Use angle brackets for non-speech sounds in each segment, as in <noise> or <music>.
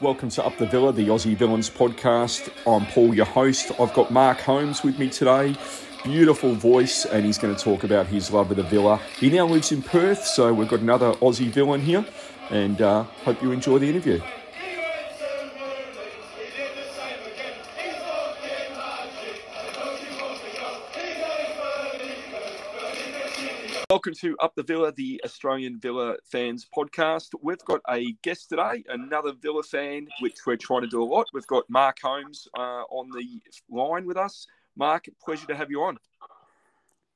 Welcome to Up the Villa, the Aussie Villains podcast. I'm Paul, your host. I've got Mark Holmes with me today. Beautiful voice, and he's going to talk about his love of the Villa. He now lives in Perth, so we've got another Aussie villain here, and uh, hope you enjoy the interview. Welcome to Up the Villa, the Australian Villa fans podcast. We've got a guest today, another Villa fan, which we're trying to do a lot. We've got Mark Holmes uh, on the line with us. Mark, pleasure to have you on.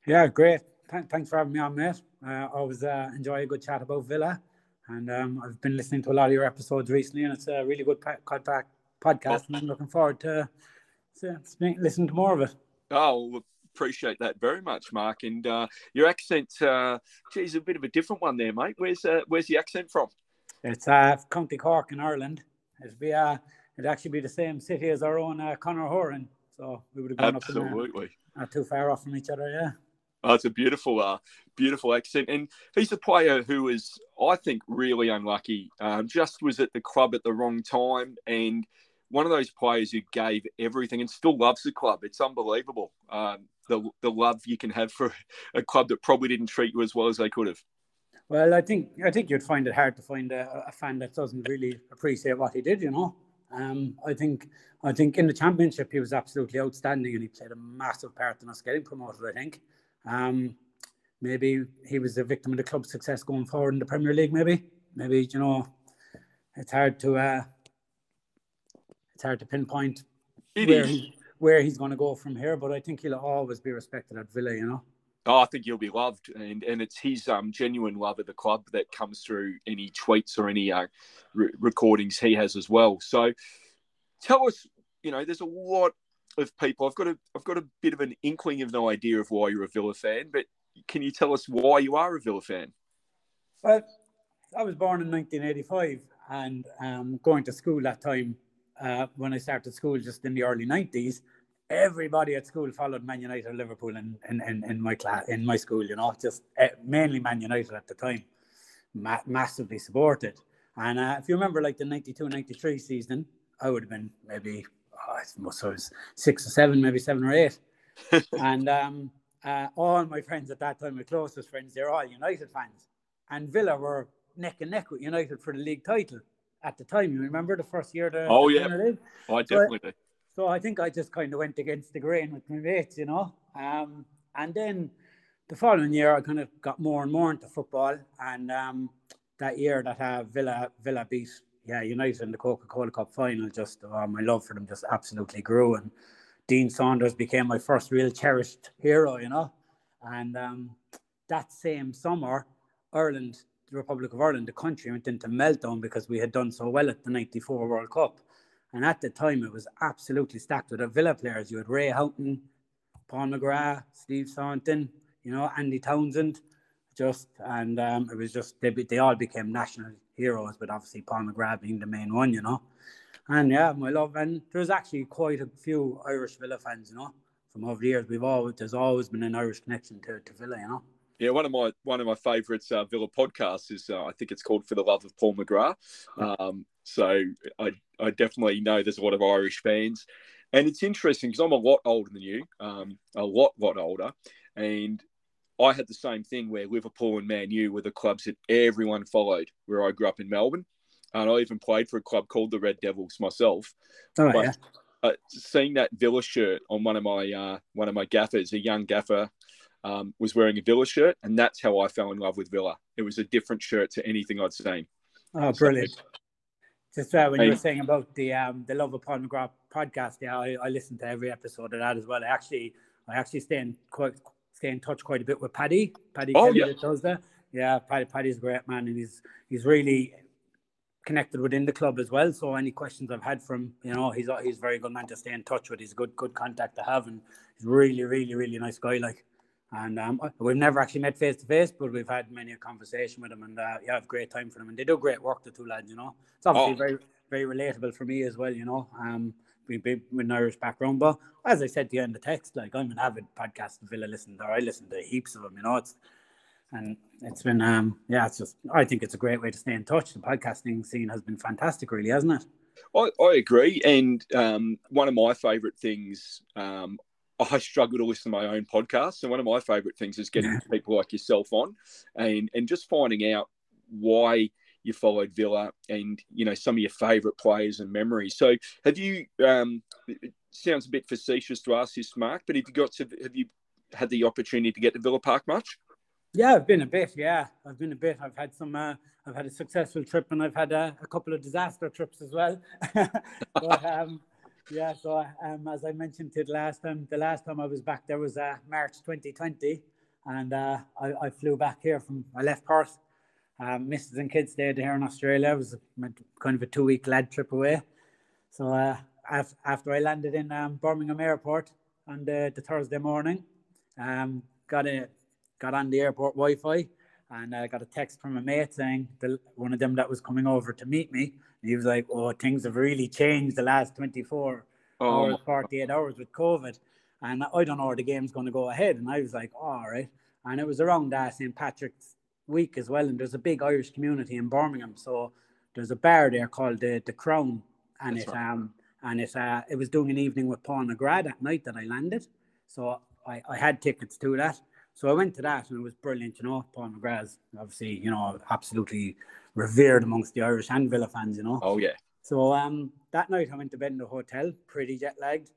Yeah, great. Thanks for having me on, mate. Uh, always uh, enjoy a good chat about Villa, and um, I've been listening to a lot of your episodes recently, and it's a really good podcast, oh. and I'm looking forward to, to listening to more of it. Oh, appreciate that very much, Mark. And uh, your accent, uh, geez, a bit of a different one there, mate. Where's uh, where's the accent from? It's uh, County Cork in Ireland. It'd be uh, it'd actually be the same city as our own uh, Conor So we would have gone Absolutely. up in, not too far off from each other, yeah. Oh, it's a beautiful, uh, beautiful accent, and he's a player who is, I think, really unlucky. Um, just was at the club at the wrong time, and one of those players who gave everything and still loves the club. It's unbelievable. Um, the the love you can have for a club that probably didn't treat you as well as they could have. Well, I think I think you'd find it hard to find a, a fan that doesn't really appreciate what he did. You know, um, I think I think in the championship he was absolutely outstanding, and he played a massive part in us getting promoted. I think. Um, maybe he was a victim of the club's success going forward in the Premier League. Maybe, maybe you know, it's hard to uh, it's hard to pinpoint it where, he, where he's going to go from here. But I think he'll always be respected at Villa. You know. Oh, I think he'll be loved, and and it's his um, genuine love of the club that comes through any tweets or any uh, re- recordings he has as well. So, tell us, you know, there's a lot of people. I've got a I've got a bit of an inkling of no idea of why you're a Villa fan, but can you tell us why you are a Villa fan? Well, I was born in 1985, and um, going to school that time uh, when I started school just in the early 90s, everybody at school followed Man United, or Liverpool, in, in, in, in my class, in my school, you know, just uh, mainly Man United at the time, ma- massively supported. And uh, if you remember, like the 92 93 season, I would have been maybe, oh, I must was six or seven, maybe seven or eight. <laughs> and um, uh, all my friends at that time, my closest friends, they're all United fans. And Villa were neck and neck with United for the league title at the time. You remember the first year? The, oh, yeah. Oh, I definitely so, so I think I just kind of went against the grain with my mates, you know. Um, and then the following year, I kind of got more and more into football. And um, that year that uh, Villa Villa beat yeah United in the Coca Cola Cup final, just oh, my love for them just absolutely grew. And Dean Saunders became my first real cherished hero, you know. And um, that same summer, Ireland the Republic of Ireland, the country went into meltdown because we had done so well at the 94 World Cup. And at the time, it was absolutely stacked with the Villa players. You had Ray Houghton, Paul McGrath, Steve Staunton, you know, Andy Townsend, just, and um, it was just, they, they all became national heroes, but obviously Paul McGrath being the main one, you know. And yeah, my love, and there's actually quite a few Irish Villa fans, you know, from over the years. We've always, there's always been an Irish connection to, to Villa, you know. Yeah, one of my one of my favourites uh, Villa podcasts is uh, I think it's called For the Love of Paul McGrath. Um, so I I definitely know there's a lot of Irish fans, and it's interesting because I'm a lot older than you, um, a lot lot older, and I had the same thing where Liverpool and Man U were the clubs that everyone followed. Where I grew up in Melbourne, and I even played for a club called the Red Devils myself. Oh but, yeah. Uh, seeing that Villa shirt on one of my uh, one of my gaffers, a young gaffer um, was wearing a Villa shirt, and that's how I fell in love with Villa. It was a different shirt to anything I'd seen. Oh, brilliant! So, Just uh, when you were saying about the um, the Love of McGrath podcast, yeah, I, I listened to every episode of that as well. I actually, I actually stay in quite stay in touch quite a bit with Paddy. Paddy oh, Kelly yeah. does that. Yeah, Paddy, Paddy's a great man, and he's he's really connected within the club as well. So any questions I've had from, you know, he's he's very good man to stay in touch with. He's a good good contact to have, and he's really really really nice guy. Like and um, we've never actually met face to face, but we've had many a conversation with them, and uh, yeah, have great time for them, and they do great work. The two lads, you know, it's obviously oh. very very relatable for me as well. You know, um, we with an Irish background, but as I said to you in the text, like I'm an avid podcast Villa listener. I listen to heaps of them. You know, it's and it's been um yeah, it's just I think it's a great way to stay in touch. The podcasting scene has been fantastic, really, hasn't it? I, I agree. And um, one of my favourite things, um, I struggle to listen to my own podcast. And one of my favourite things is getting people like yourself on and, and just finding out why you followed Villa and, you know, some of your favourite players and memories. So have you, um, it sounds a bit facetious to ask this, Mark, but have you got to, have you had the opportunity to get to Villa Park much? Yeah, I've been a bit. Yeah, I've been a bit. I've had some. Uh, I've had a successful trip, and I've had a, a couple of disaster trips as well. <laughs> but, um, yeah, so um, as I mentioned to the last time, the last time I was back there was uh, March 2020, and uh, I, I, flew back here from. I left Perth. Um, Mrs. and kids stayed here in Australia. It was kind of a two-week lad trip away. So uh, after I landed in um, Birmingham Airport on the, the Thursday morning, um, got a got on the airport Wi-Fi, and I got a text from a mate saying the, one of them that was coming over to meet me. He was like, "Oh, things have really changed the last 24 oh. hours, 48 hours with COVID, and I don't know where the game's going to go ahead." And I was like, oh, "All right." And it was around uh, St Patrick's week as well, and there's a big Irish community in Birmingham, so there's a bar there called the the Crown, and That's it right. um and it uh, it was doing an evening with Paul McGrath that night that I landed, so I, I had tickets to that. So I went to that and it was brilliant, you know. Paul McGrath's obviously, you know, absolutely revered amongst the Irish and Villa fans, you know. Oh yeah. So um that night I went to bed in the hotel, pretty jet lagged.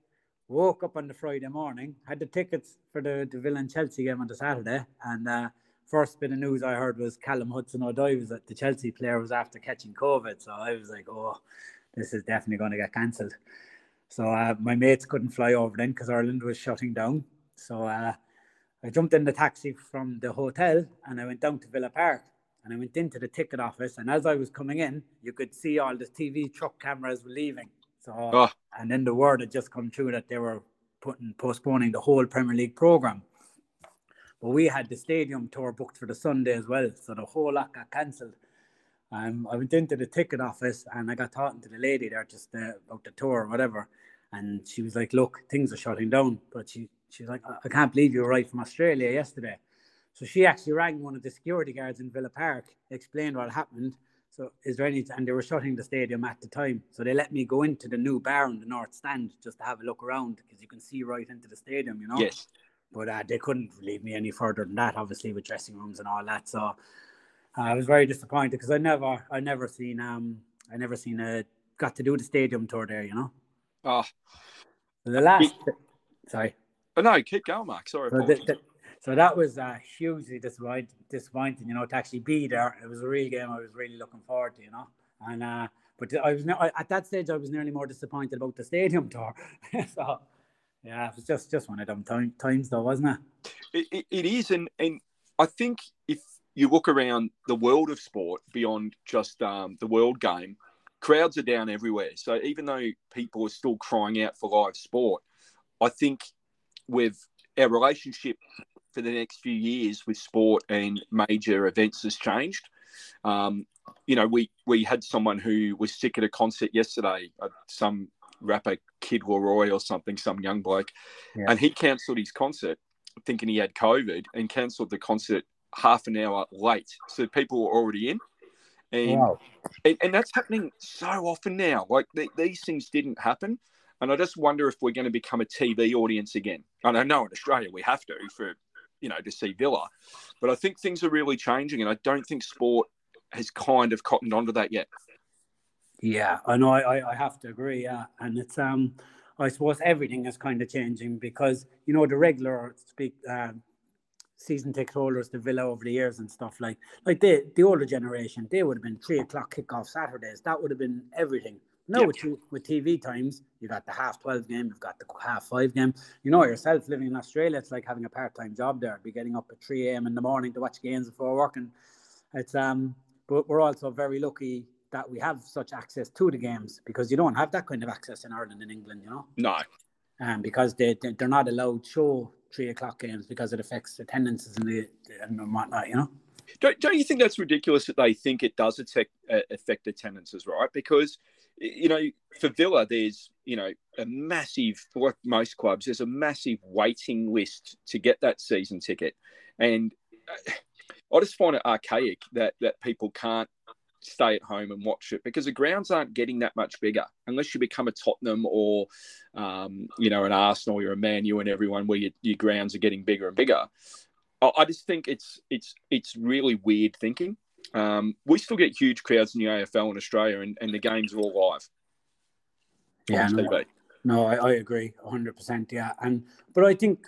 Woke up on the Friday morning, had the tickets for the, the Villa and Chelsea game on the Saturday, and uh, first bit of news I heard was Callum Hudson Odoi was that the Chelsea player was after catching COVID. So I was like, oh, this is definitely going to get cancelled. So uh, my mates couldn't fly over then because Ireland was shutting down. So uh, I jumped in the taxi from the hotel and I went down to Villa Park and I went into the ticket office. And as I was coming in, you could see all the TV truck cameras were leaving. So, oh. and then the word had just come through that they were putting postponing the whole Premier League program. But we had the stadium tour booked for the Sunday as well, so the whole lot got cancelled. Um, I went into the ticket office and I got talking to the lady there just uh, about the tour or whatever, and she was like, "Look, things are shutting down," but she she's like, I can't believe you arrived from Australia yesterday. So she actually rang one of the security guards in Villa Park, explained what happened. So is there any, and they were shutting the stadium at the time. So they let me go into the new bar in the north stand just to have a look around because you can see right into the stadium, you know? Yes. But uh, they couldn't leave me any further than that, obviously, with dressing rooms and all that. So uh, I was very disappointed because I never, I never seen, um, I never seen a, got to do the stadium tour there, you know? Oh. The last, sorry. But no, keep going, Mark. Sorry. So, the, the, so that was uh, hugely disappointing, disappointing, you know, to actually be there. It was a real game I was really looking forward to, you know. And uh, but I was at that stage I was nearly more disappointed about the stadium <laughs> tour. so yeah, it was just just one of them time, times though, wasn't it? It, it? it is, and and I think if you look around the world of sport beyond just um, the world game, crowds are down everywhere. So even though people are still crying out for live sport, I think with our relationship for the next few years with sport and major events has changed. Um, you know, we we had someone who was sick at a concert yesterday, uh, some rapper Kid LAROI or something, some young bloke, yeah. and he cancelled his concert thinking he had COVID and cancelled the concert half an hour late. So people were already in. And, wow. and, and, that's happening so often now. Like these things didn't happen. And I just wonder if we're going to become a TV audience again. And I know in Australia we have to for, you know, to see Villa. But I think things are really changing. And I don't think sport has kind of cottoned onto that yet. Yeah, I know. I, I have to agree. Yeah. And it's, um, I suppose everything is kind of changing because, you know, the regular speak, uh, season ticket holders to Villa over the years and stuff like like the the older generation, they would have been three o'clock kickoff Saturdays. That would have been everything. No, with, with TV times, you got the half 12 game, you've got the half five game. You know yourself living in Australia, it's like having a part time job there. Be getting up at 3 a.m. in the morning to watch games before working. It's um, but we're also very lucky that we have such access to the games because you don't have that kind of access in Ireland and England, you know. No. Um, because they they're not allowed to show three o'clock games because it affects attendances and the and whatnot, you know. Don't, don't you think that's ridiculous that they think it does affect, uh, affect attendances, right? Because you know, for Villa, there's you know a massive, like most clubs, there's a massive waiting list to get that season ticket, and uh, I just find it archaic that that people can't stay at home and watch it because the grounds aren't getting that much bigger unless you become a Tottenham or um, you know an Arsenal, you're a Man U, and everyone where your, your grounds are getting bigger and bigger. I just think it's it's it's really weird thinking. Um, we still get huge crowds in the AFL in Australia, and, and the games are all live. Yeah, no, no, I, I agree, hundred percent. Yeah, and but I think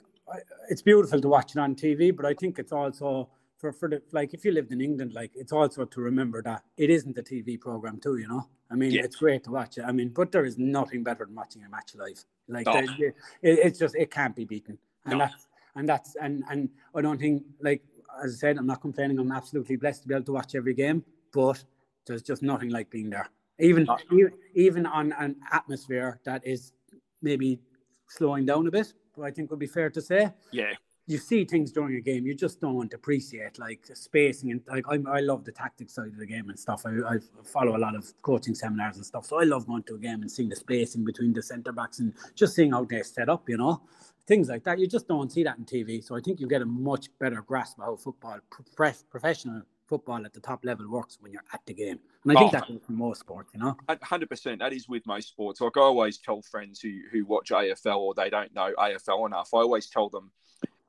it's beautiful to watch it on TV, but I think it's also for for the like if you lived in England, like it's also to remember that it isn't a TV program too. You know, I mean, yeah. it's great to watch it. I mean, but there is nothing better than watching a match live. Like oh. it, it's just it can't be beaten, and no. that's and that's and and I don't think like as I said, I'm not complaining. I'm absolutely blessed to be able to watch every game, but there's just nothing like being there. Even even, even on an atmosphere that is maybe slowing down a bit, I think would be fair to say. Yeah you see things during a game you just don't appreciate like spacing and like I, I love the tactics side of the game and stuff I, I follow a lot of coaching seminars and stuff so I love going to a game and seeing the spacing between the centre backs and just seeing how they're set up you know things like that you just don't see that in TV so I think you get a much better grasp of how football pro- professional football at the top level works when you're at the game. And I think ah. oh, that's for most sports, you know. Hundred percent. That is with most sports. Like I always tell friends who who watch AFL or they don't know AFL enough. I always tell them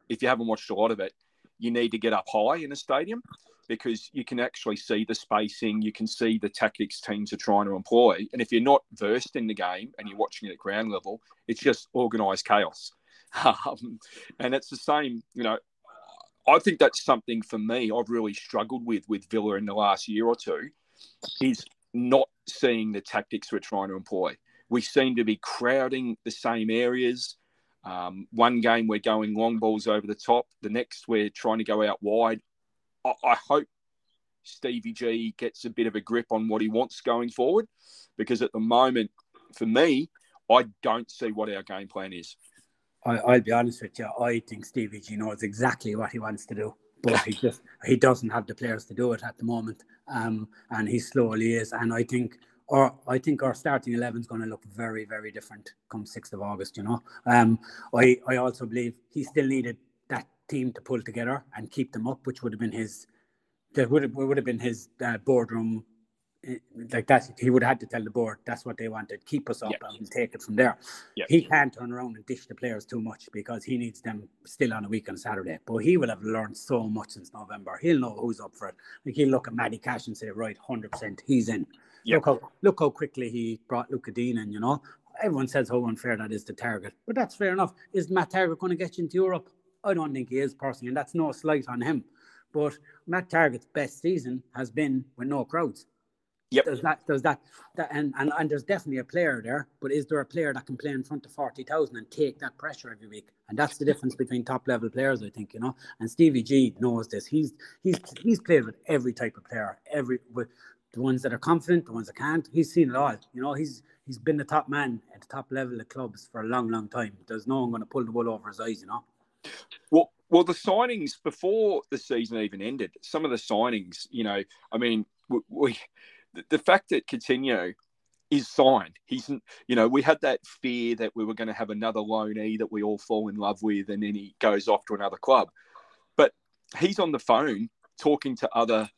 if you haven't watched a lot of it, you need to get up high in a stadium because you can actually see the spacing, you can see the tactics teams are trying to employ. And if you're not versed in the game and you're watching it at ground level, it's just organised chaos. <laughs> Um, and it's the same, you know. I think that's something for me I've really struggled with with Villa in the last year or two, is not seeing the tactics we're trying to employ. We seem to be crowding the same areas. Um, one game we're going long balls over the top. The next we're trying to go out wide. I, I hope Stevie G gets a bit of a grip on what he wants going forward, because at the moment, for me, I don't see what our game plan is. I, will be honest with you. I think Stevie G knows exactly what he wants to do, but he <laughs> just he doesn't have the players to do it at the moment, um, and he slowly is. And I think or I think our starting 11 is going to look very, very different come 6th of August, you know. Um, I, I also believe he still needed that team to pull together and keep them up, which would have been his, that would have, would have been his uh, boardroom. Eh, like that, he would have had to tell the board that's what they wanted. Keep us up yep. and take it from there. Yep. He can't turn around and dish the players too much because he needs them still on a week on Saturday. But he will have learned so much since November. He'll know who's up for it. Like he'll look at Matty Cash and say, right, hundred percent, he's in. Yep. Look how look how quickly he brought Lucas Digne in. You know, everyone says how unfair that is to Targett, but that's fair enough. Is Matt Targett going to get you into Europe? I don't think he is personally, and that's no slight on him. But Matt Targett's best season has been with no crowds. Yep. There's that, there's that, that and, and, and there's definitely a player there, but is there a player that can play in front of 40,000 and take that pressure every week? And that's the difference between top level players, I think, you know. And Stevie G knows this. He's he's he's played with every type of player, every with the ones that are confident, the ones that can't. He's seen it all. You know, he's he's been the top man at the top level of clubs for a long, long time. There's no one going to pull the wool over his eyes. You know. Well, well, the signings before the season even ended, some of the signings, you know, I mean, we, we the fact that Coutinho is signed. He's, you know, we had that fear that we were going to have another loanee that we all fall in love with, and then he goes off to another club. But he's on the phone talking to other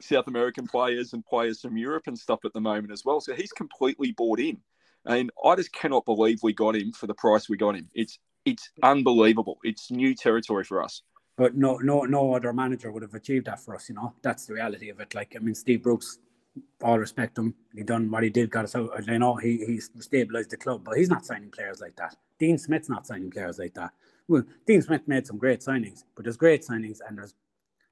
South American players and players from Europe and stuff at the moment as well. So he's completely bought in. And I just cannot believe we got him for the price we got him. It's it's unbelievable. It's new territory for us. But no, no, no other manager would have achieved that for us. You know, that's the reality of it. Like, I mean, Steve Bruce, all respect him, he done what he did, got us out. You know, he he stabilized the club, but he's not signing players like that. Dean Smith's not signing players like that. Well, Dean Smith made some great signings, but there's great signings and there's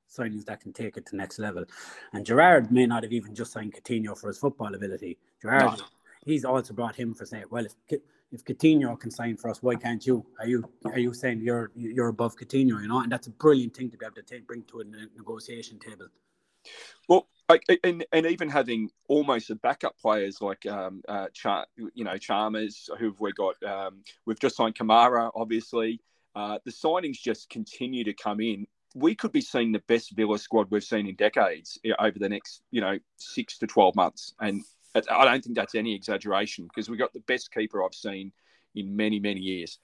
signings that can take it to next level. And Gerrard may not have even just signed Coutinho for his football ability. Gerrard, no. he's also brought him for saying, well, if if Coutinho can sign for us, why can't you? Are you are you saying you're you're above Coutinho? You know, and that's a brilliant thing to be able to take, bring to a negotiation table. Well, and, and even having almost a backup players like um, uh, Char, you know Chambers, who've we got. Um, we've just signed Kamara, obviously. Uh, the signings just continue to come in, we could be seeing the best Villa squad we've seen in decades over the next, you know, six to 12 months. And I don't think that's any exaggeration because we got the best keeper I've seen in many, many years.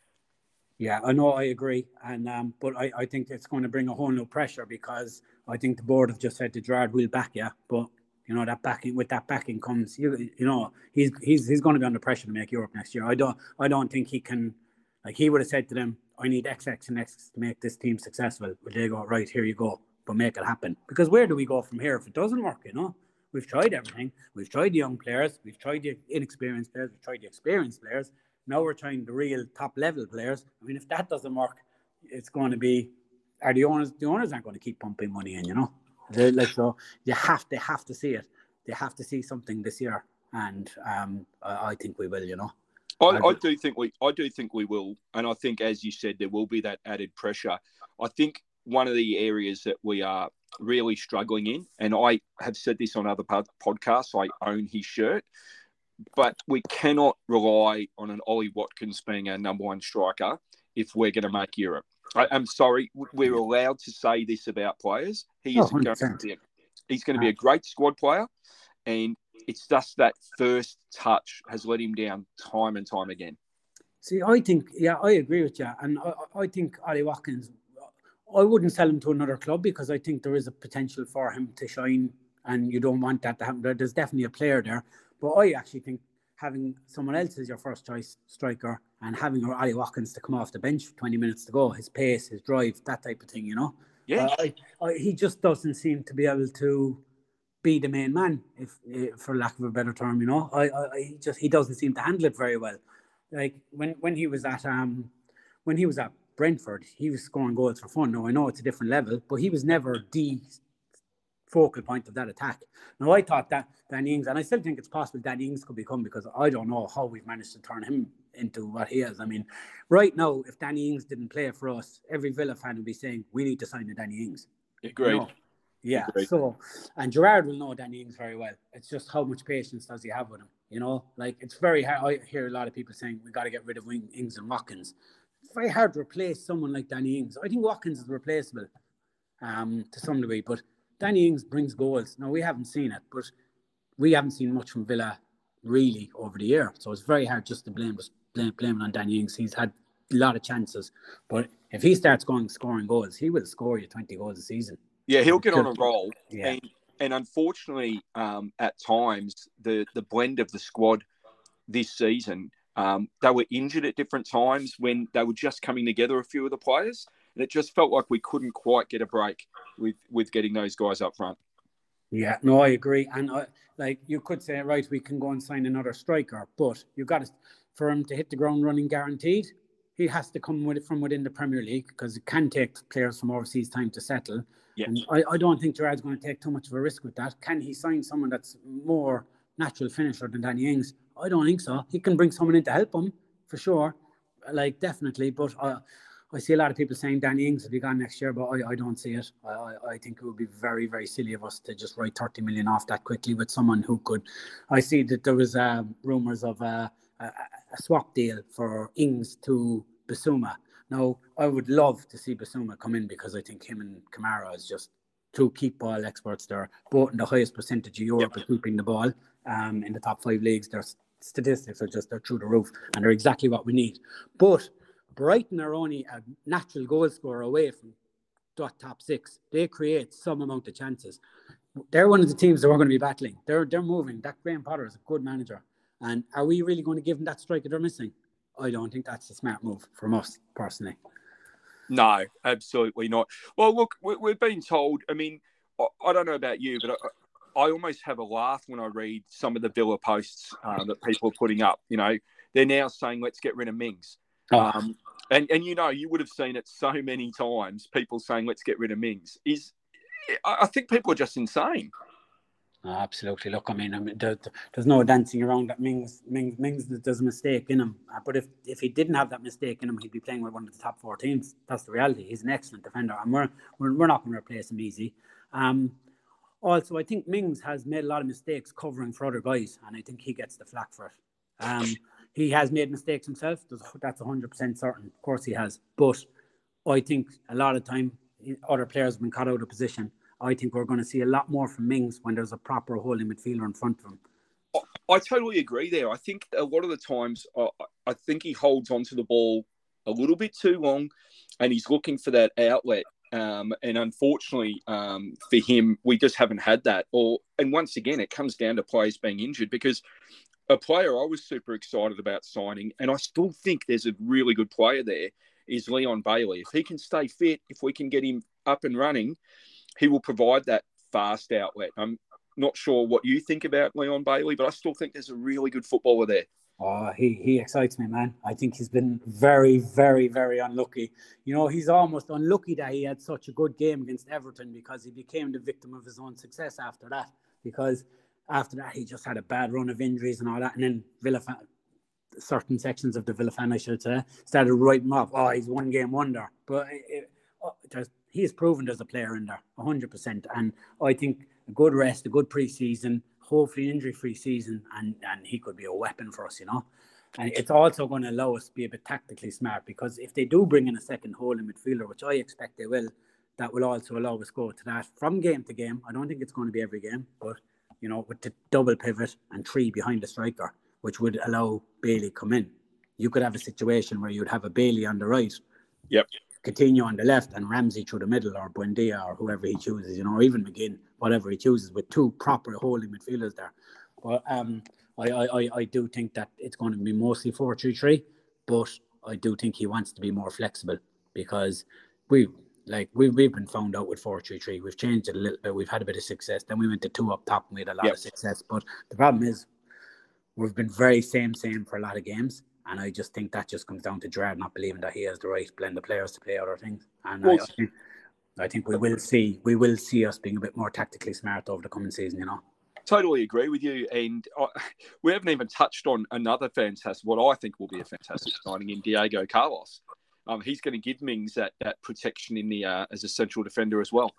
Yeah, I know, I agree. And um, but I, I think it's going to bring a whole new pressure because I think the board have just said to Gerrard, we'll back you, but You know that backing with that backing comes you you know he's he's he's going to be under pressure to make Europe next year. I don't I don't think he can like he would have said to them, I need X X and X to make this team successful. But they go right here you go, but make it happen. Because where do we go from here if it doesn't work? You know, we've tried everything. We've tried the young players. We've tried the inexperienced players. We've tried the experienced players. Now we're trying the real top level players. I mean, if that doesn't work, it's going to be are the owners the owners aren't going to keep pumping money in, you know. They're like so you have they have to see it. They have to see something this year, and um, I, I think we will, you know. I, I, do think we I do think we will, and I think as you said, there will be that added pressure. I think one of the areas that we are really struggling in, and I have said this on other podcasts. I own his shirt, but we cannot rely on an Ollie Watkins being our number one striker if we're going to make Europe. I, am sorry, we're allowed to say this about players. He is oh, going to be a, he's going to be a great squad player, and it's just that first touch has let him down time and time again. See, I think, yeah, I agree with you, and I, I think Ollie Watkins. I wouldn't sell him to another club because I think there is a potential for him to shine, and you don't want that to happen. There's definitely a player there, but I actually think having someone else as your first choice striker and having Ollie Watkins to come off the bench 20 minutes to go, his pace, his drive, that type of thing, you know? Yeah. Uh, I, I, he just doesn't seem to be able to be the main man, if, if for lack of a better term, you know? I, I, he just, he doesn't seem to handle it very well. Like when, when he was at, um, when he was at Brentford, he was scoring goals for fun. Now I know it's a different level, but he was never the focal point of that attack. Now, I thought that Danny Ings, and I still think it's possible Danny Ings could become because I don't know how we've managed to turn him into what he is. I mean, right now, if Danny Ings didn't play for us, every Villa fan would be saying, we need to sign a Danny Ings. Agreed. You know? Yeah. So, and Gerrard will know Danny Ings very well. It's just how much patience does he have with him? You know, like it's very hard. I hear a lot of people saying we got to get rid of Ings and Watkins. It's very hard to replace someone like Danny Ings. I think Watkins is replaceable um, to some degree, but Danny Ings brings goals. Now we haven't seen it, but we haven't seen much from Villa really over the year. So it's very hard just to blame just blame, blame on Danny Ings. He's had a lot of chances, but if he starts going scoring goals, he will score you twenty goals a season. Yeah, he'll get on a roll. Yeah. And, and unfortunately, um, at times the the blend of the squad this season, um, they were injured at different times when they were just coming together. A few of the players, and it just felt like we couldn't quite get a break with with getting those guys up front. Yeah, no, I agree, and I, like you could say, right, we can go and sign another striker, but you've got to for him to hit the ground running guaranteed. He has to come with it from within the Premier League because it can take players from overseas time to settle. Yeah. And I, I don't think Gerrard's going to take too much of a risk with that. Can he sign someone that's more natural finisher than Danny Ings? I don't think so. He can bring someone in to help him for sure, like definitely. But uh, I see a lot of people saying Danny Ings will be gone next year, but I, I don't see it. I, I think it would be very, very silly of us to just write 30 million off that quickly with someone who could. I see that there was uh, rumours of uh, a, a, swap deal for Ings to Bissouma. Now, I would love to see Bissouma come in because I think him and Kamara is just two keep ball experts. They're both in the highest percentage of Europe yep. keeping the ball um, in the top five leagues. Their statistics are just they're through the roof and they're exactly what we need. But Brighton are only a natural goal scorer away from dot top six. They create some amount of chances. They're one of the teams that we're going to be battling. They're they're moving. That Graham Potter is a good manager. And are we really going to give them that striker they're missing? I don't think that's a smart move from us personally. No, absolutely not. Well, look, we've been told. I mean, I don't know about you, but I, I almost have a laugh when I read some of the Villa posts uh, that people are putting up. You know, they're now saying, let's get rid of Mings. Oh. Um, and and you know, you would have seen it so many times. People saying, "Let's get rid of Mings." Is I think people are just insane. Absolutely. Look, I mean, I mean, there, there's no dancing around that Mings, Mings, Mings. There's a mistake in him. Uh, but if if he didn't have that mistake in him, he'd be playing with one of the top four teams. That's the reality. He's an excellent defender, and we're we're, we're not going to replace him easy. Um, also, I think Mings has made a lot of mistakes covering for other guys, and I think he gets the flack for it. Um, he has made mistakes himself. That's 100% certain. Of course, he has. But I think a lot of time other players have been caught out of position. I think we're going to see a lot more from Mings when there's a proper holding midfielder in front of him. I totally agree there. I think a lot of the times, uh, I think he holds onto the ball a little bit too long and he's looking for that outlet. Um, and unfortunately um, for him, we just haven't had that. Or and once again, it comes down to players being injured because a player I was super excited about signing, and I still think there's a really good player there, is Leon Bailey. If he can stay fit, if we can get him up and running, he will provide that fast outlet. I'm not sure what you think about Leon Bailey, but I still think there's a really good footballer there. Oh, he, he excites me, man. I think he's been very, very, very unlucky. You know, he's almost unlucky that he had such a good game against Everton because he became the victim of his own success after that. Because after that, he just had a bad run of injuries and all that. And then Villa fan, certain sections of the Villa fan, I should say, started writing off. Oh, he's one game wonder. But it, it, oh, he is proven as a player in there, 100%. And I think a good rest, a good preseason, hopefully injury free season, and, and he could be a weapon for us, you know. And it's also going to allow us to be a bit tactically smart because if they do bring in a second holding midfielder, which I expect they will, that will also allow us go to that from game to game. I don't think it's going to be every game, but you know, with the double pivot and three behind the striker, which would allow Bailey come in. You could have a situation where you'd have a Bailey on the right. Yep. Coutinho on the left and Ramsey through the middle or Buendia or whoever he chooses, you know, or even McGinn, whatever he chooses, with two proper holding midfielders there. But um, I, I, I do think that it's going to be mostly 4 3 3, but I do think he wants to be more flexible because we like we, we've been found out with 433 we've changed it a little bit. We've had a bit of success. Then we went to two up top and we had a lot yep. of success. But the problem is we've been very same same for a lot of games and I just think that just comes down to Gerrard not believing that he has the right blend of players to play other things and I, I, think, I think we will see we will see us being a bit more tactically smart over the coming season you know totally agree with you. And I, we haven't even touched on another fantastic, what I think will be a fantastic signing in Diego Carlos um, he's going to give Mings that, that protection in the uh, as a central defender as well.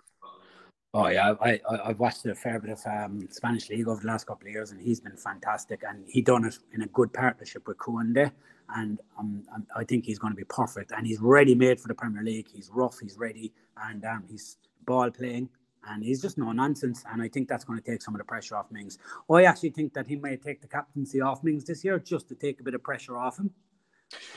Oh yeah, I, I have watched a fair bit of um, Spanish league over the last couple of years, and he's been fantastic. And he done it in a good partnership with Koundé, and um, I think he's going to be perfect. And he's ready made for the Premier League. He's rough, he's ready, and um, he's ball playing, and he's just no nonsense. And I think that's going to take some of the pressure off Mings. I actually think that he may take the captaincy off Mings this year just to take a bit of pressure off him.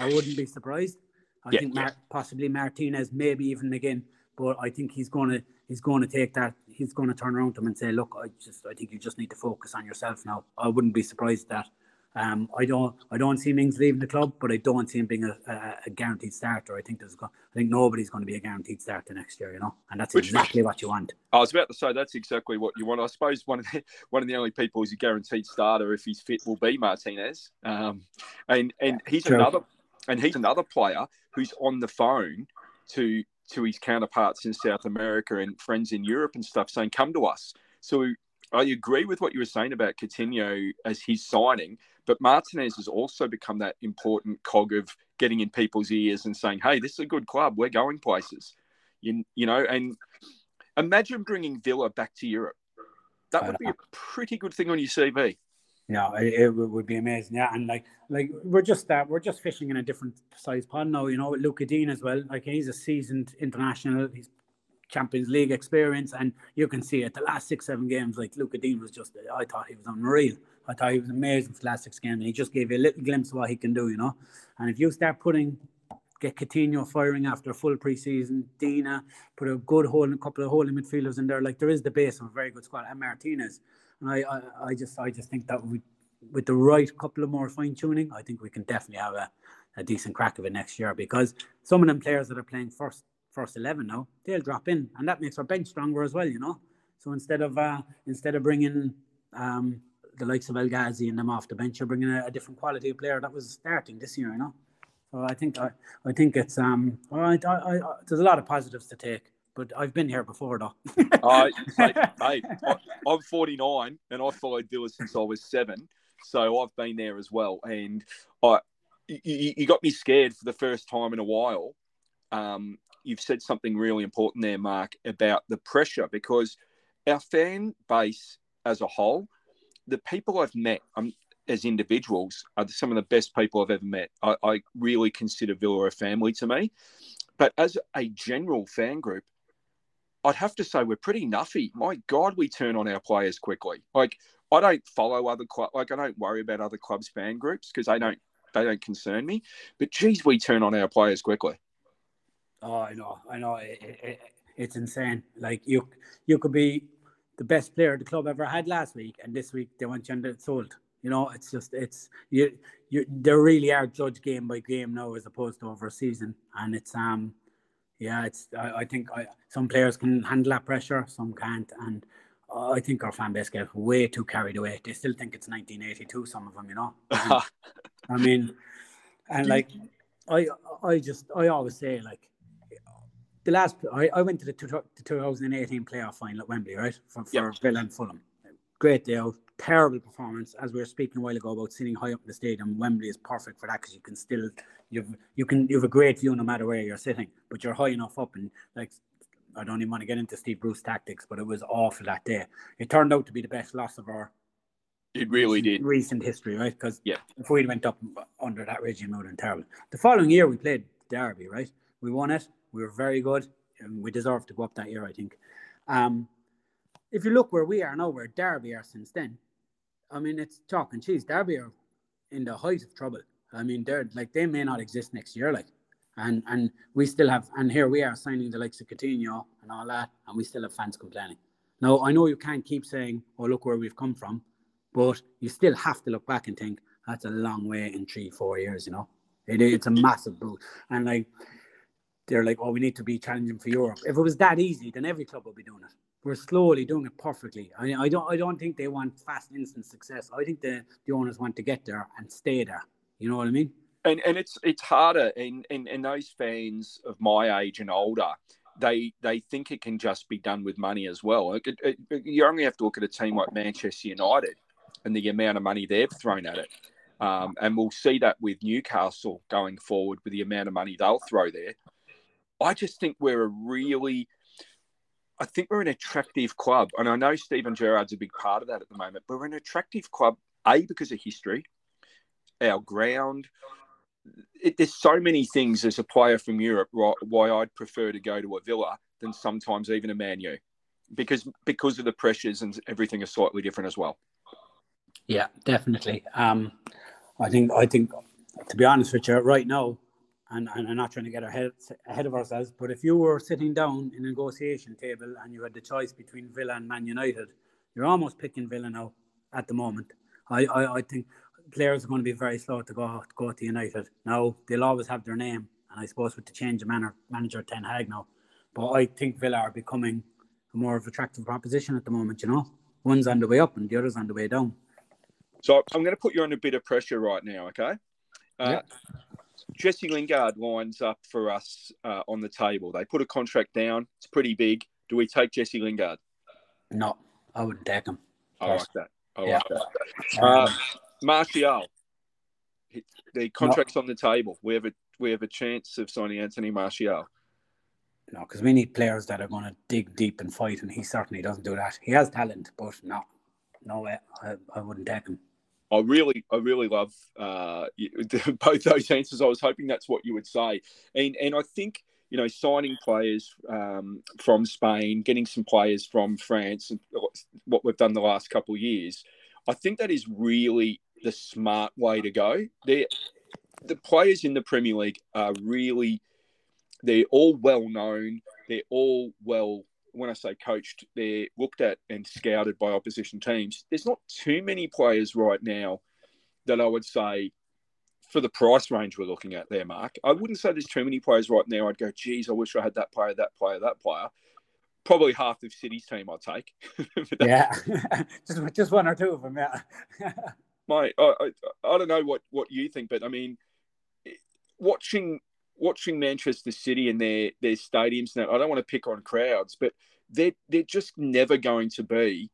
I wouldn't be surprised. I yeah, think Mar- yeah. possibly Martinez, maybe even again. But I think he's going to he's going to take that. He's going to turn around to him and say, "Look, I just I think you just need to focus on yourself now." I wouldn't be surprised that. Um, I don't I don't see Mings leaving the club, but I don't see him being a, a, a guaranteed starter. I think there's I think nobody's going to be a guaranteed starter next year, you know, and that's Which, exactly what you want. I was about to say that's exactly what you want. I suppose one of the <laughs> one of the only people who's a guaranteed starter if he's fit will be Martinez, um, and and he's True. another and he's another player who's on the phone to to his counterparts in South America and friends in Europe and stuff, saying, "Come to us." So I agree with what you were saying about Coutinho as his signing, but Martinez has also become that important cog of getting in people's ears and saying, "Hey, this is a good club. We're going places." You, you know, and imagine bringing Villa back to Europe. That would be a pretty good thing on your CV. Yeah, it, it, would be amazing. Yeah, and like like we're just that we're just fishing in a different size pond now. You know, with Lucas Digne as well. Like he's a seasoned international. He's Champions League experience, and you can see it. The last six seven games, like Luca Digne was just. I thought he was unreal. I thought he was amazing for the last six games, and he just gave you a little glimpse of what he can do. You know, and if you start putting get Coutinho firing after a full preseason, Dina put a good hole, and a couple of holding midfielders in there. Like there is the base of a very good squad, and Martinez. And I, I, I just I just think that we, with the right couple of more fine tuning, I think we can definitely have a, a decent crack of it next year because some of them players that are playing first first eleven now, they'll drop in, and that makes our bench stronger as well. You know, so instead of uh, instead of bringing um, the likes of El Ghazi and them off the bench, you're bringing a, a, different quality of player that was starting this year. You know, so I think I, I think it's um. I, I, I, there's a lot of positives to take but I've been here before, though. <laughs> uh, hey, hey, I'm 49 and I followed Villa since I was seven, so I've been there as well. And I, you, you got me scared for the first time in a while. Um, you've said something really important there, Mark, about the pressure because our fan base as a whole, the people I've met um, as individuals are some of the best people I've ever met. I, I really consider Villa a family to me. But as a general fan group, I'd have to say we're pretty nuffy. My God, we turn on our players quickly. Like I don't follow other club, like I don't worry about other clubs' fan groups because they don't they don't concern me. But geez, we turn on our players quickly. Oh, I know, I know. It, it, it's insane. Like you, you could be the best player the club ever had last week, and this week they want you under sold. You know, it's just it's you you they really are judged game by game now as opposed to over a season, and it's um yeah it's I, I think I, some players can handle that pressure, some can't, and I think our fan base get way too carried away. They still think it's 1982. Some of them, you know. <laughs> I mean, and like I I just I always say like the last I, I went to the, two, the 2018 playoff final at Wembley, right? For, for yep. Villa and Fulham. Great day out. Terrible performance. As we were speaking a while ago about sitting high up in the stadium, Wembley is perfect for that because you can still you've you can you have a great view no matter where you're sitting, but you're high enough up and like I don't even want to get into Steve Bruce tactics, but it was awful that day. It turned out to be the best loss of our it really did recent history, right? Because yeah, if we went up under that regime, it would have been terrible. The following year, we played Derby, right? We won it. We were very good. And we deserved to go up that year, I think. Um, if you look where we are now, where Derby are since then, I mean, it's chalk and cheese. Derby are in the height of trouble. I mean, they're like they may not exist next year, like, and and we still have, and here we are signing the likes of Coutinho and all that, and we still have fans complaining. Now, I know you can't keep saying, "Oh, look where we've come from," but you still have to look back and think that's a long way in three, four years. You know, it, it's a massive boot, and like they're like, "Oh, we need to be challenging for Europe." If it was that easy, then every club would be doing it we're slowly doing it perfectly. I, I don't I don't think they want fast instant success. I think the, the owners want to get there and stay there. You know what I mean? And and it's it's harder and and, and those fans of my age and older, they they think it can just be done with money as well. It, it, it, you only have to look at a team like Manchester United and the amount of money they've thrown at it. Um, and we'll see that with Newcastle going forward with the amount of money they'll throw there. I just think we're a really I think we're an attractive club, and I know Steven Gerrard's a big part of that at the moment. But we're an attractive club, a because of history, our ground. It, there's so many things as a player from Europe why I'd prefer to go to a Villa than sometimes even a Man U, because because of the pressures and everything is slightly different as well. Yeah, definitely. Um, I think I think to be honest with you, right now and, and I'm not trying to get ahead, ahead of ourselves, but if you were sitting down in a negotiation table and you had the choice between Villa and Man United, you're almost picking Villa now at the moment. I, I, I think players are going to be very slow to go to go to United. Now they'll always have their name, and I suppose with the change of manner, manager Ten Hag now, but I think Villa are becoming a more of attractive proposition at the moment. You know, one's on the way up and the other's on the way down. So I'm going to put you under a bit of pressure right now, okay? Uh, yeah. Jesse Lingard lines up for us uh, on the table. They put a contract down. It's pretty big. Do we take Jesse Lingard? No, I wouldn't take him. I like that. I yeah. like that. Uh, Martial. The contract's no. on the table. We have a we have a chance of signing Anthony Martial. No, because we need players that are going to dig deep and fight, and he certainly doesn't do that. He has talent, but no, no way. I, I wouldn't take him. I really, I really love uh, <laughs> both those answers. I was hoping that's what you would say, and and I think you know signing players um, from Spain, getting some players from France, and what we've done the last couple of years, I think that is really the smart way to go. They, the players in the Premier League are really, they're all well known. They're all well when I say coached, they're looked at and scouted by opposition teams. There's not too many players right now that I would say for the price range we're looking at there, Mark. I wouldn't say there's too many players right now. I'd go, geez, I wish I had that player, that player, that player. Probably half of City's team I'd take. <laughs> yeah, <laughs> just just one or two of them. Yeah. <laughs> My, I, I, I don't know what what you think, but I mean, watching watching Manchester City and their their stadiums now, I don't want to pick on crowds, but they're they're just never going to be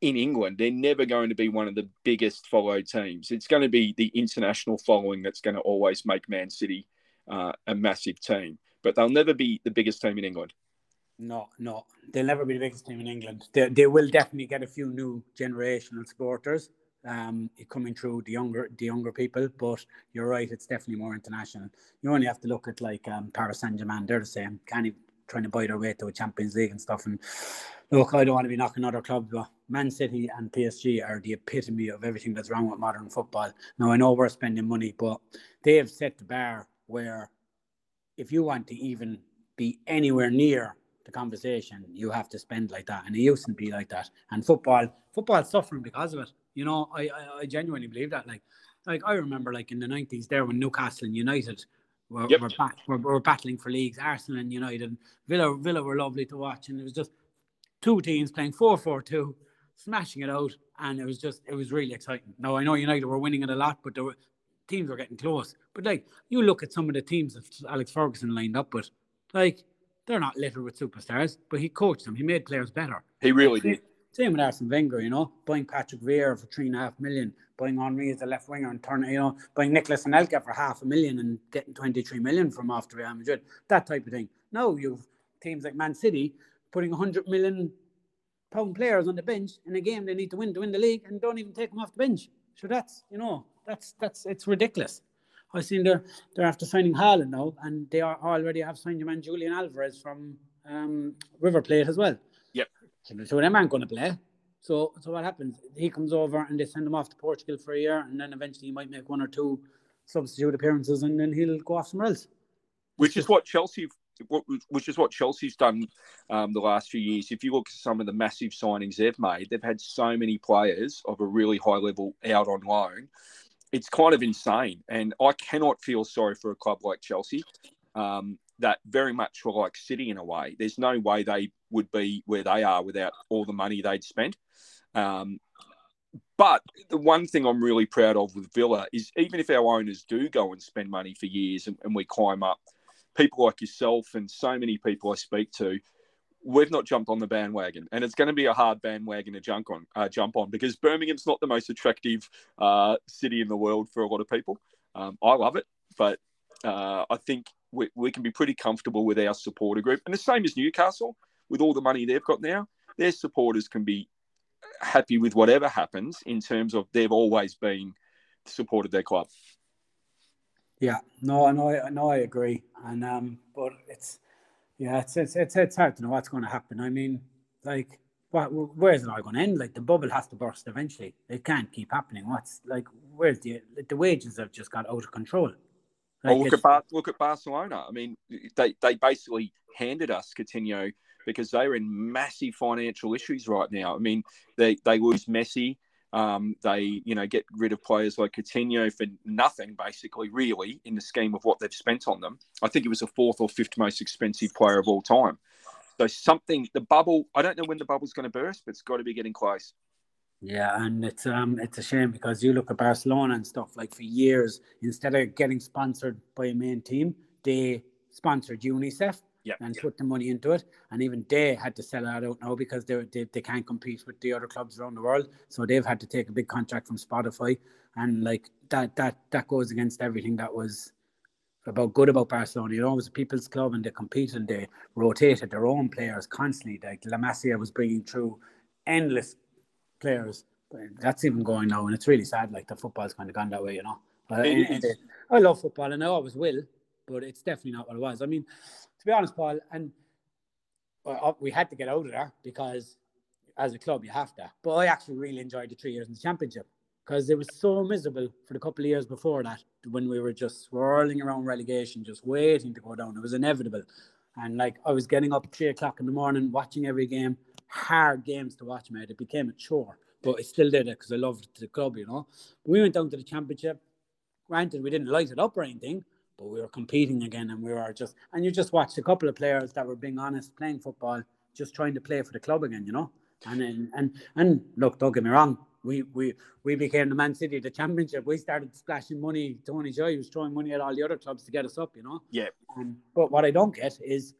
in England. They're never going to be one of the biggest followed teams. It's going to be the international following that's going to always make Man City uh, a massive team, but they'll never be the biggest team in England. No, no, they'll never be the biggest team in England. They, they will definitely get a few new generational supporters, um, coming through the younger the younger people. But you're right, it's definitely more international. You only have to look at like um, Paris Saint Germain; they're the same. Can't even trying to buy their way to a Champions League and stuff. And look, I don't want to be knocking other clubs, but Man City and PSG are the epitome of everything that's wrong with modern football. Now I know we're spending money, but they have set the bar where if you want to even be anywhere near the conversation, you have to spend like that. And it used to be like that. And football, football's suffering because of it. You know, I, I, I genuinely believe that. Like, like I remember like in the nineties there when Newcastle and United were, yep. were, bat- were, were, battling for leagues, Arsenal and United, Villa Villa were lovely to watch, and it was just two teams playing 4-4-2, smashing it out, and it was just it was really exciting. Now I know United were winning it a lot, but there were teams were getting close. But like you look at some of the teams that Alex Ferguson lined up with, like they're not littered with superstars, but he coached them. He made players better. He really did. Same with Arsene Wenger, you know, buying Patrick Vieira for three and a half million, buying Henry as a left winger and turning, you know, buying Nicolas Anelka for half a million and getting 23 million from to Real Madrid, that type of thing. Now you've teams like Man City putting 100 million pound players on the bench in a game they need to win to win the league and don't even take them off the bench. So that's, you know, that's, that's, it's ridiculous. I've seen they're, they're after signing Haaland now and they are already have signed your man Julian Alvarez from um, River Plate as well. So them aren't going to play. So, so what happens? He comes over and they send him off to Portugal for a year, and then eventually he might make one or two substitute appearances, and then he'll go off somewhere else. Which is what Chelsea, which is what Chelsea's done um, the last few years. If you look at some of the massive signings they've made, they've had so many players of a really high level out on loan. It's kind of insane, and I cannot feel sorry for a club like Chelsea. Um, that very much were like City in a way. There's no way they would be where they are without all the money they'd spent. Um, but the one thing I'm really proud of with Villa is even if our owners do go and spend money for years and, and we climb up, people like yourself and so many people I speak to, we've not jumped on the bandwagon, and it's going to be a hard bandwagon to jump on. Uh, jump on because Birmingham's not the most attractive uh, city in the world for a lot of people. Um, I love it, but uh, I think we, we can be pretty comfortable with our supporter group. And the same as Newcastle, with all the money they've got now, their supporters can be happy with whatever happens in terms of they've always been supported their club. Yeah, no, I know, I know, I agree, and um, but it's yeah, it's it's it's, it's hard to know what's going to happen. I mean, like, what, where is it all going to end? Like, the bubble has to burst eventually. It can't keep happening. What's like, where's the the wages have just got out of control. Well, look at Bar- look at Barcelona. I mean, they they basically handed us Coutinho because they are in massive financial issues right now. I mean, they they lose Messi. Um, they, you know, get rid of players like Coutinho for nothing, basically, really, in the scheme of what they've spent on them. I think it was the fourth or fifth most expensive player of all time. So something, the bubble, I don't know when the bubble's going to burst, but it's got to be getting close. Yeah, and it's um it's a shame because you look at Barcelona and stuff like for years, instead of getting sponsored by a main team, they sponsored UNICEF yep. and put the money into it. And even they had to sell that out now because they, they they can't compete with the other clubs around the world. So they've had to take a big contract from Spotify, and like that that that goes against everything that was about good about Barcelona. You know, it was a people's club and they competed and they rotated their own players constantly. Like La Masia was bringing through endless players. That's even going now, and it's really sad. Like the football's kind of gone that way, you know. I love football, and I always will, but it's definitely not what it was. I mean, to be honest, Paul, and uh, we had to get out of there because as a club you have to. But I actually really enjoyed the three years in the championship because it was so miserable for the couple of years before that when we were just swirling around relegation, just waiting to go down. It was inevitable. And like I was getting up at three o'clock in the morning, watching every game, hard games to watch, mate. It became a chore, but I still did it because I loved the club, you know. We went down to the championship. Granted, we didn't light it up or anything, but we were competing again, and we were just and you just watched a couple of players that were being honest, playing football, just trying to play for the club again, you know. And and and, and look, don't get me wrong, we we we became the Man City the championship. We started splashing money. Tony Joy was throwing money at all the other clubs to get us up, you know. Yeah. Um, but what I don't get is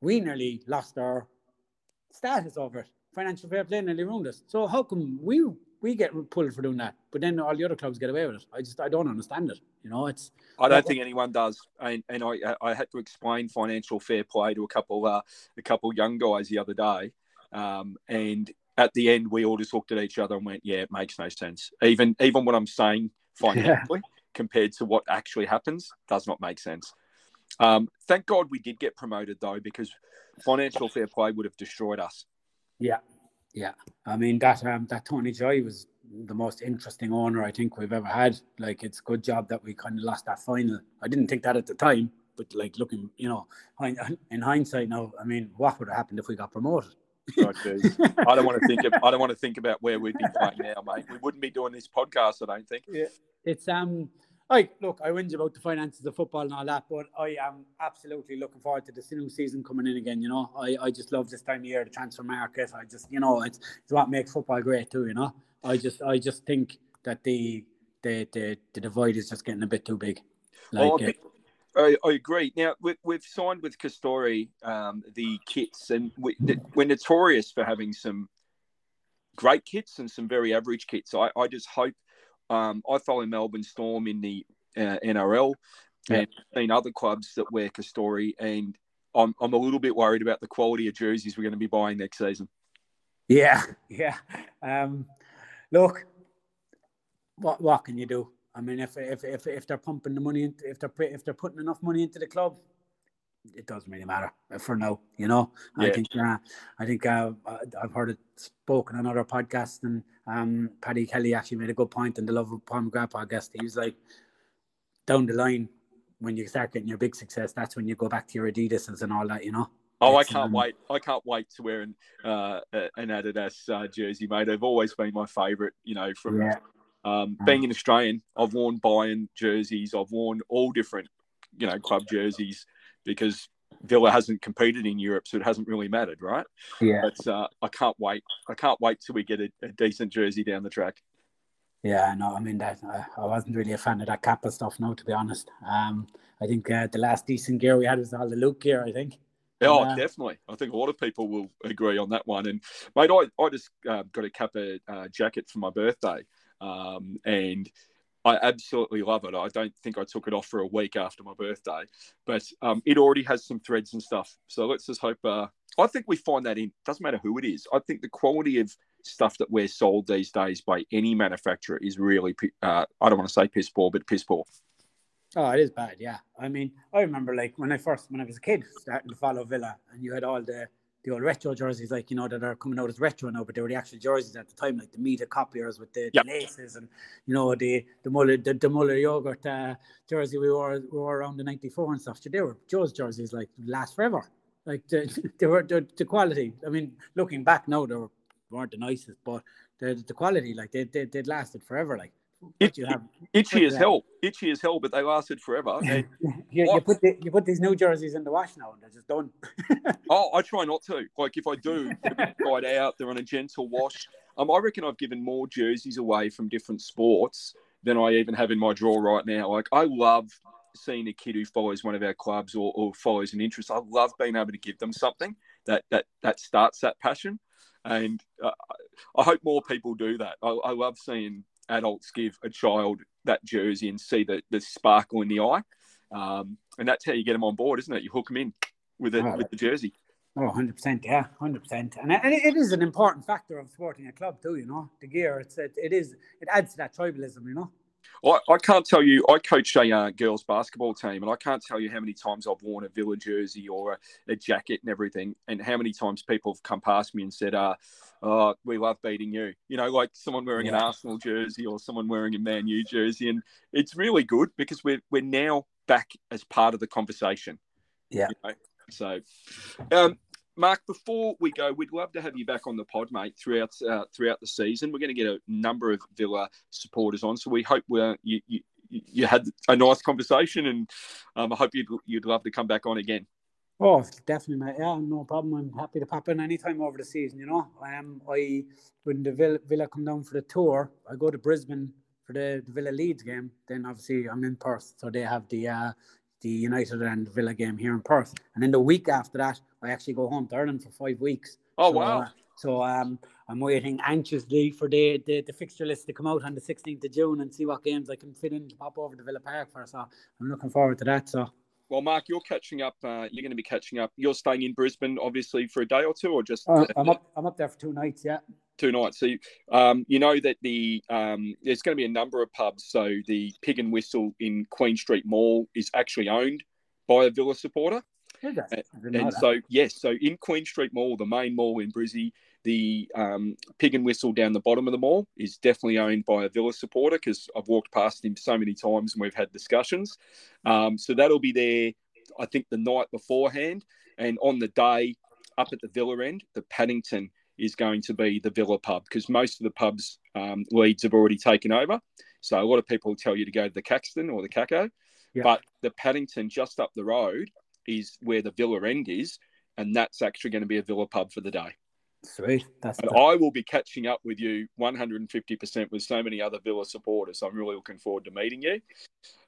we nearly lost our status over it. Financial fair play nearly ruined us. So how come we we get pulled for doing that, but then all the other clubs get away with it? I just I don't understand it. You know, it's. I don't think anyone does, and, and I I had to explain financial fair play to a couple uh, a couple young guys the other day, um, and at the end we all just looked at each other and went, "Yeah, it makes no sense." Even even what I'm saying <laughs> financially yeah. compared to what actually happens does not make sense. Um, thank God we did get promoted though, because financial fair play would have destroyed us. Yeah, yeah. I mean that um, that Tony Joy was the most interesting owner I think we've ever had. Like it's a good job that we kind of lost that final. I didn't think that at the time, but like looking, you know, <laughs> in hindsight now, I mean, what would have happened if we got promoted? Oh, I don't want to think. <laughs> Of, I don't want to think about where we'd be playing now, mate. We wouldn't be doing this podcast. I don't think. Yeah, it's um. I look, I whinge about the finances of football and all that, but I am absolutely looking forward to the new season coming in again. You know, I, I just love this time of year, the transfer market. I just, you know, it's, it's what makes football great too. You know, I just, I just think that the the the, the divide is just getting a bit too big. Like, oh, I, I, agree. Now we, have signed with Castore um, the kits, and we, are notorious for having some great kits and some very average kits. I, I just hope. Um, I follow Melbourne Storm in the uh, NRL, yeah. and seen other clubs that wear Castore, and I'm I'm a little bit worried about the quality of jerseys we're going to be buying next season. Yeah, yeah. Um, look, what what can you do? I mean, if if if, if they're pumping the money into, if they're if they're putting enough money into the club, it doesn't really matter for now. You know, yeah. I think uh, I think uh, I've heard it spoken on other podcasts, and um, Paddy Kelly actually made a good point in the Love of McGrath podcast. He was like, down the line, when you start getting your big success, that's when you go back to your Adidas's and all that. You know. Oh, it's, I can't um, wait! I can't wait to wear an uh, an Adidas uh, jersey, mate. They've always been my favourite. You know, from yeah. Um, being an Australian, I've worn Bayern jerseys. I've worn all different, you know, club jerseys because Villa hasn't competed in Europe, so it hasn't really mattered, right? Yeah. But uh, I can't wait. I can't wait till we get a, a decent jersey down the track. Yeah, no, I mean that uh, I wasn't really a fan of that Kappa stuff. No, to be honest, um, I think uh, the last decent gear we had was all the Luke gear. I think. Oh, uh, definitely. I think a lot of people will agree on that one. And mate, I, I just uh, got a Kappa uh, jacket for my birthday, um, and I absolutely love it. I don't think I took it off for a week after my birthday, but um, it already has some threads and stuff. So let's just hope. Uh, I think we find that in doesn't matter who it is. I think the quality of stuff that we're sold these days by any manufacturer is really. Uh, I don't want to say piss poor, but piss poor. Oh, it is bad. Yeah, I mean, I remember like when I first, when I was a kid, starting to follow Villa, and you had all the the old retro jerseys, like you know, that are coming out as retro now, but they were the actual jerseys at the time, like the Mita copiers with the, yep. the laces and you know the the Muller the, the Muller yogurt uh, jersey we wore we wore around the '94 and stuff. So They were Joe's jerseys like last forever. Like the, <laughs> they were the, the quality. I mean, looking back now, they were, weren't the nicest, but the the quality like they they they lasted forever. Like it, you have itchy as hell, itchy as hell, but they lasted forever. <laughs> you, you, put the, you put these new jerseys in the wash now, and they're just done. <laughs> oh, I try not to. Like if I do, they're <laughs> dried out. They're on a gentle wash. Um, I reckon I've given more jerseys away from different sports than I even have in my drawer right now. Like I love seeing a kid who follows one of our clubs or, or follows an interest. I love being able to give them something that that that starts that passion, and uh, I hope more people do that. I, I love seeing adults give a child that jersey and see the, the sparkle in the eye. Um, and that's how you get them on board, isn't it? You hook them in with it oh, with the jersey. Oh, 100%. Yeah, 100%. And, and it is an important factor of supporting a club, too, you know, the gear. It's, it, it is, it adds to that tribalism, you know. I, I can't tell you. I coach a uh, girls basketball team, and I can't tell you how many times I've worn a Villa jersey or a, a, jacket and everything, and how many times people have come past me and said, uh, "Oh, we love beating you." You know, like someone wearing yeah. an Arsenal jersey or someone wearing a Man U jersey, and it's really good because we're we're now back as part of the conversation. Yeah. You know? So, um, Mark, before we go, we'd love to have you back on the pod, mate, throughout uh, throughout the season. We're going to get a number of Villa supporters on, so we hope we're, you, you you had a nice conversation, and um, I hope you'd you'd love to come back on again. Oh, definitely, mate. Yeah, no problem. I'm happy to pop in anytime over the season. You know, um, I when the Villa, Villa come down for the tour, I go to Brisbane for the, the Villa Leeds game. Then obviously I'm in Perth, so they have the uh, the United and Villa game here in Perth. And then the week after that, I actually go home to Ireland for five weeks. Oh so, wow! Uh, so um, I'm waiting anxiously for the, the, the fixture list to come out on the 16th of June and see what games I can fit in to pop over to Villa Park for. So I'm looking forward to that. So. Well, Mark, you're catching up. Uh, you're going to be catching up. You're staying in Brisbane, obviously, for a day or two, or just? Uh, I'm up. I'm up there for two nights. Yeah. Two nights. So, um, you know that the um, there's going to be a number of pubs. So the Pig and Whistle in Queen Street Mall is actually owned by a Villa supporter. And, and so, yes, so in Queen Street Mall, the main mall in Brizzy, the um, Pig and Whistle down the bottom of the mall is definitely owned by a Villa supporter because I've walked past him so many times and we've had discussions. Um, so that'll be there I think the night beforehand, and on the day up at the Villa end, the Paddington is going to be the Villa pub because most of the pubs um, Leeds have already taken over. So a lot of people tell you to go to the Caxton or the Caco, yeah. but the Paddington just up the road is where the Villa end is, and that's actually going to be a Villa pub for the day. Sweet. That's and the... I will be catching up with you 150% with so many other Villa supporters. I'm really looking forward to meeting you.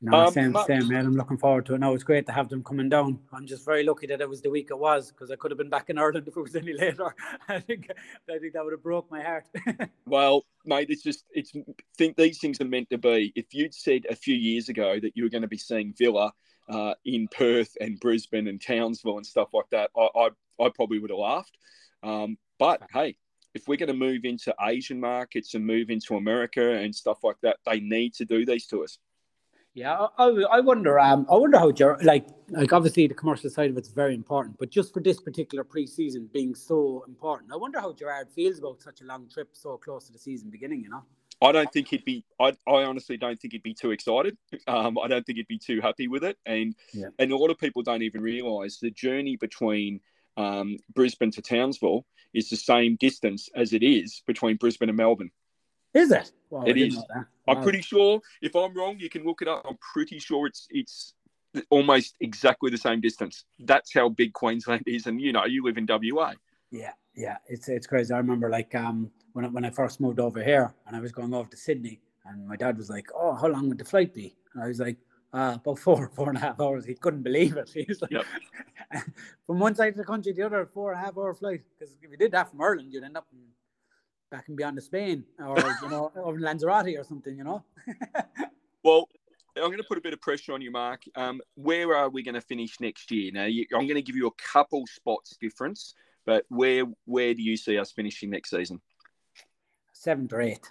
No, um, same, but... same, man. I'm looking forward to it. No, it's great to have them coming down. I'm just very lucky that it was the week it was because I could have been back in Ireland <laughs> if it was any later. <laughs> I think I think that would have broke my heart. <laughs> well, mate, it's just it's think these things are meant to be. If you'd said a few years ago that you were going to be seeing Villa uh, in Perth and Brisbane and Townsville and stuff like that, I I, I probably would have laughed. Um, but hey, if we're going to move into Asian markets and move into America and stuff like that, they need to do these to us. Yeah, I, I wonder. Um, I wonder how like like obviously the commercial side of it's very important, but just for this particular preseason being so important, I wonder how Gerrard feels about such a long trip so close to the season beginning. You know. I don't think he'd be. I, I honestly don't think he'd be too excited. <laughs> Um, I don't think he'd be too happy with it, and yeah. and a lot of people don't even realise the journey between um, Brisbane to Townsville is the same distance as it is between Brisbane and Melbourne. Is it? Well, it is. Wow. I'm pretty sure. If I'm wrong, you can look it up. I'm pretty sure it's it's almost exactly the same distance. That's how big Queensland is, and you know, you live in WA. Yeah, yeah, it's it's crazy. I remember like um when I, when I first moved over here and I was going over to Sydney, and my dad was like, "Oh, how long would the flight be?" And I was like, uh, <laughs> about four, four and a half hours. He couldn't believe it. <laughs> He was like, yep. <laughs> from one side of the country to the other, four and a half hour flight. Because if you did that from Ireland, you'd end up in, back and beyond the Spain or, you know, over in Lanzarote or something, you know? well, I'm going to put a bit of pressure on you, Mark. Um, where are we going to finish next year? Now, you, I'm going to give you a couple spots difference, but where where do you see us finishing next season? Seventh or eighth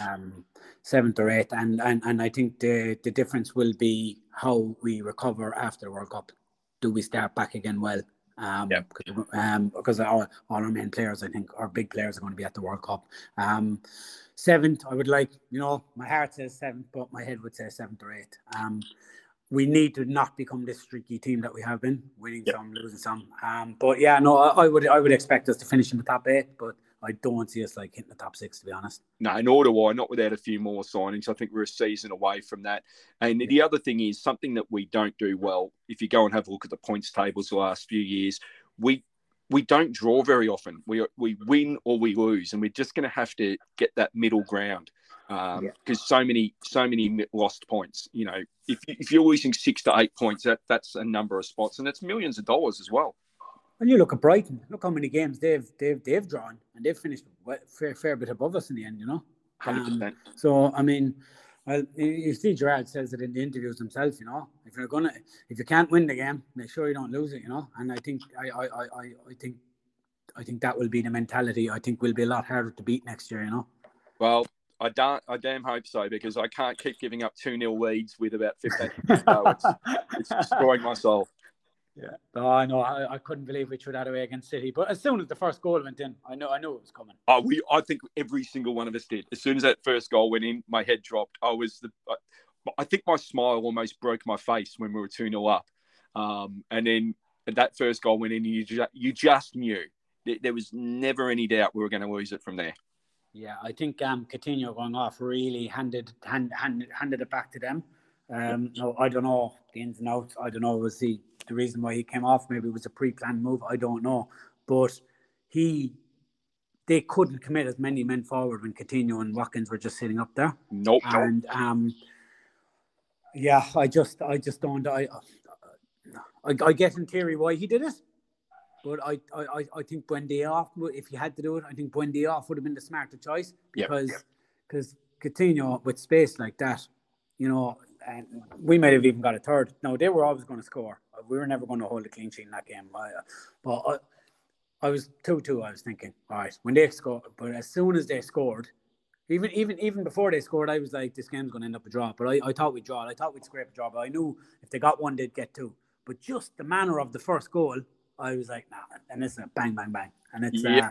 um, seventh or eighth, and, and and I think the the difference will be how we recover after the World Cup. Do we start back again well? Um, yeah. because, um, because all, all our main players, I think, our big players are going to be at the World Cup. Um, seventh, I would like, you know, my heart says seventh, but my head would say seventh or eighth. Um, we need to not become this streaky team that we have been, winning yep. some, losing some. Um, but yeah, no, I, I, would I would expect us to finish in the top eight, but I don't see us like hitting the top six, to be honest. No, nor do I. Not without a few more signings. I think we're a season away from that. And yeah. the other thing is something that we don't do well. If you go and have a look at the points tables the last few years, we we don't draw very often. We we win or we lose, and we're just going to have to get that middle ground because um, yeah. so many so many lost points. You know, if if you're losing six to eight points, that that's a number of spots, and that's millions of dollars as well. And you look at Brighton. Look how many games they've they've they've drawn, and they've finished a fair fair bit above us in the end. You know. Um, so I mean, well, you see, Gerrard says it in the interviews himself. You know, if you're gonna, if you can't win the game, make sure you don't lose it. You know, and I think I I I I think I think that will be the mentality. I think will be a lot harder to beat next year. You know. Well, I don't. I damn hope so because I can't keep giving up two 0 leads with about fifteen <laughs> minutes. It's, it's destroying my soul. Yeah. Oh, I know. I, I couldn't believe we threw that away against City. But as soon as the first goal went in, I know I knew it was coming. Oh, we. I think every single one of us did. As soon as that first goal went in, my head dropped. I was the. I think my smile almost broke my face when we were two 0 up. Um, and then that first goal went in, you just, you just knew there was never any doubt we were going to lose it from there. Yeah, I think um, Coutinho going off really handed hand, hand, handed it back to them. Um, no, I don't know the ins and outs. I don't know was he the reason why he came off. Maybe it was a pre-planned move. I don't know, but he they couldn't commit as many men forward when Coutinho and Watkins were just sitting up there. Nope. And um, yeah, I just I just don't I, I I get in theory why he did it, but I I I think Buendia off if he had to do it, I think Buendia off would have been the smarter choice because because yep. Coutinho with space like that, you know, and we might have even got a third. No, they were always going to score. We were never going to hold a clean sheet in that game. But I, I was two two. I was thinking, all right, when they scored, but as soon as they scored, even even even before they scored, I was like, this game's going to end up a draw. But I, I thought we'd draw. I thought we'd scrape a draw. But I knew if they got one, they'd get two. But just the manner of the first goal, I was like, nah. And it's a bang, bang, bang. And it's yeah. uh,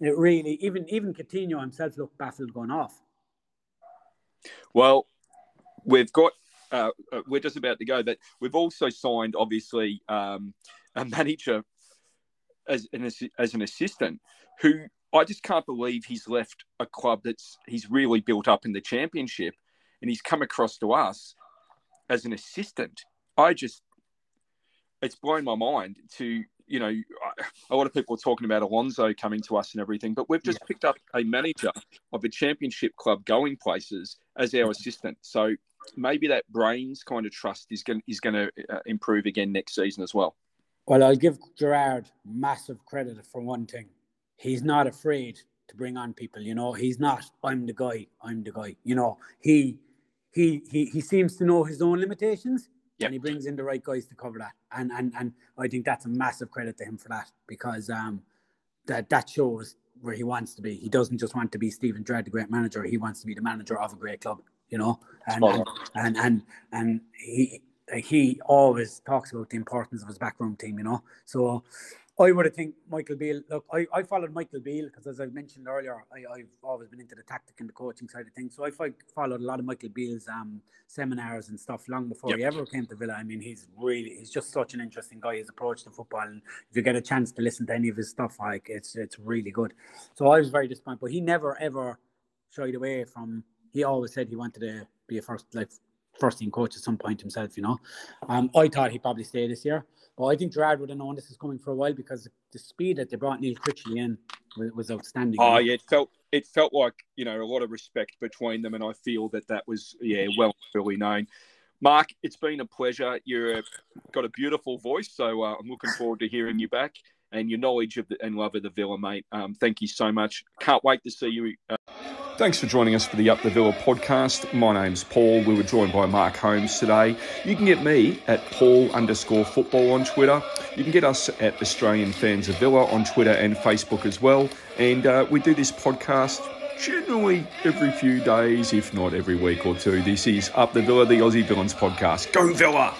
it really even even Coutinho himself looked baffled going off. Well, we've got uh, uh, we're just about to go. That we've also signed, obviously, um, a manager as an as an assistant who I just can't believe he's left a club that's he's really built up in the championship, and he's come across to us as an assistant. I just it's blown my mind to you know a lot of people are talking about Alonso coming to us and everything, but we've just yeah. picked up a manager of a championship club going places as our assistant. So maybe that brains kind of trust is going is going to uh, improve again next season as well. Well, I'll give Gerrard massive credit for one thing. He's not afraid to bring on people. You know, he's not. I'm the guy. I'm the guy. You know, he he he he seems to know his own limitations. Yep. and he brings in the right guys to cover that. And and and I think that's a massive credit to him for that because um that that shows where he wants to be. He doesn't just want to be Steven Gerrard, the great manager. He wants to be the manager of a great club you know, and and, and, and and he he always talks about the importance of his backroom team, you know. So I would have think Michael Beale. Look, I, I followed Michael Beale because, as I mentioned earlier, I, I've always been into the tactic and the coaching side of things. So I followed a lot of Michael Beale's um, seminars and stuff long before yep. he ever came to Villa. I mean, he's really he's just such an interesting guy. His approach to football, and if you get a chance to listen to any of his stuff, like it's it's really good. So I was very disappointed, but he never ever shied away from he always said he wanted to be a first like first team coach at some point himself, you know. Um, I thought he'd probably stay this year, but I think Gerrard would have known this is coming for a while because the speed that they brought Neil Critchley in was, was outstanding. Oh yeah, it felt it felt like you know a lot of respect between them, and I feel that that was yeah well fully known. Mark, it's been a pleasure. You've got a beautiful voice, so uh, I'm looking forward to hearing you back and your knowledge of the, and love of the Villa, mate. Um, thank you so much. Can't wait to see you. Uh... Thanks for joining us for the Up the Villa podcast. My name's Paul. We were joined by Mark Holmes today. You can get me at Paul underscore football on Twitter. You can get us at Australian Fans of Villa on Twitter and Facebook as well. And uh, we do this podcast generally every few days, if not every week or two. This is Up the Villa, the Aussie Villains podcast. Go Villa!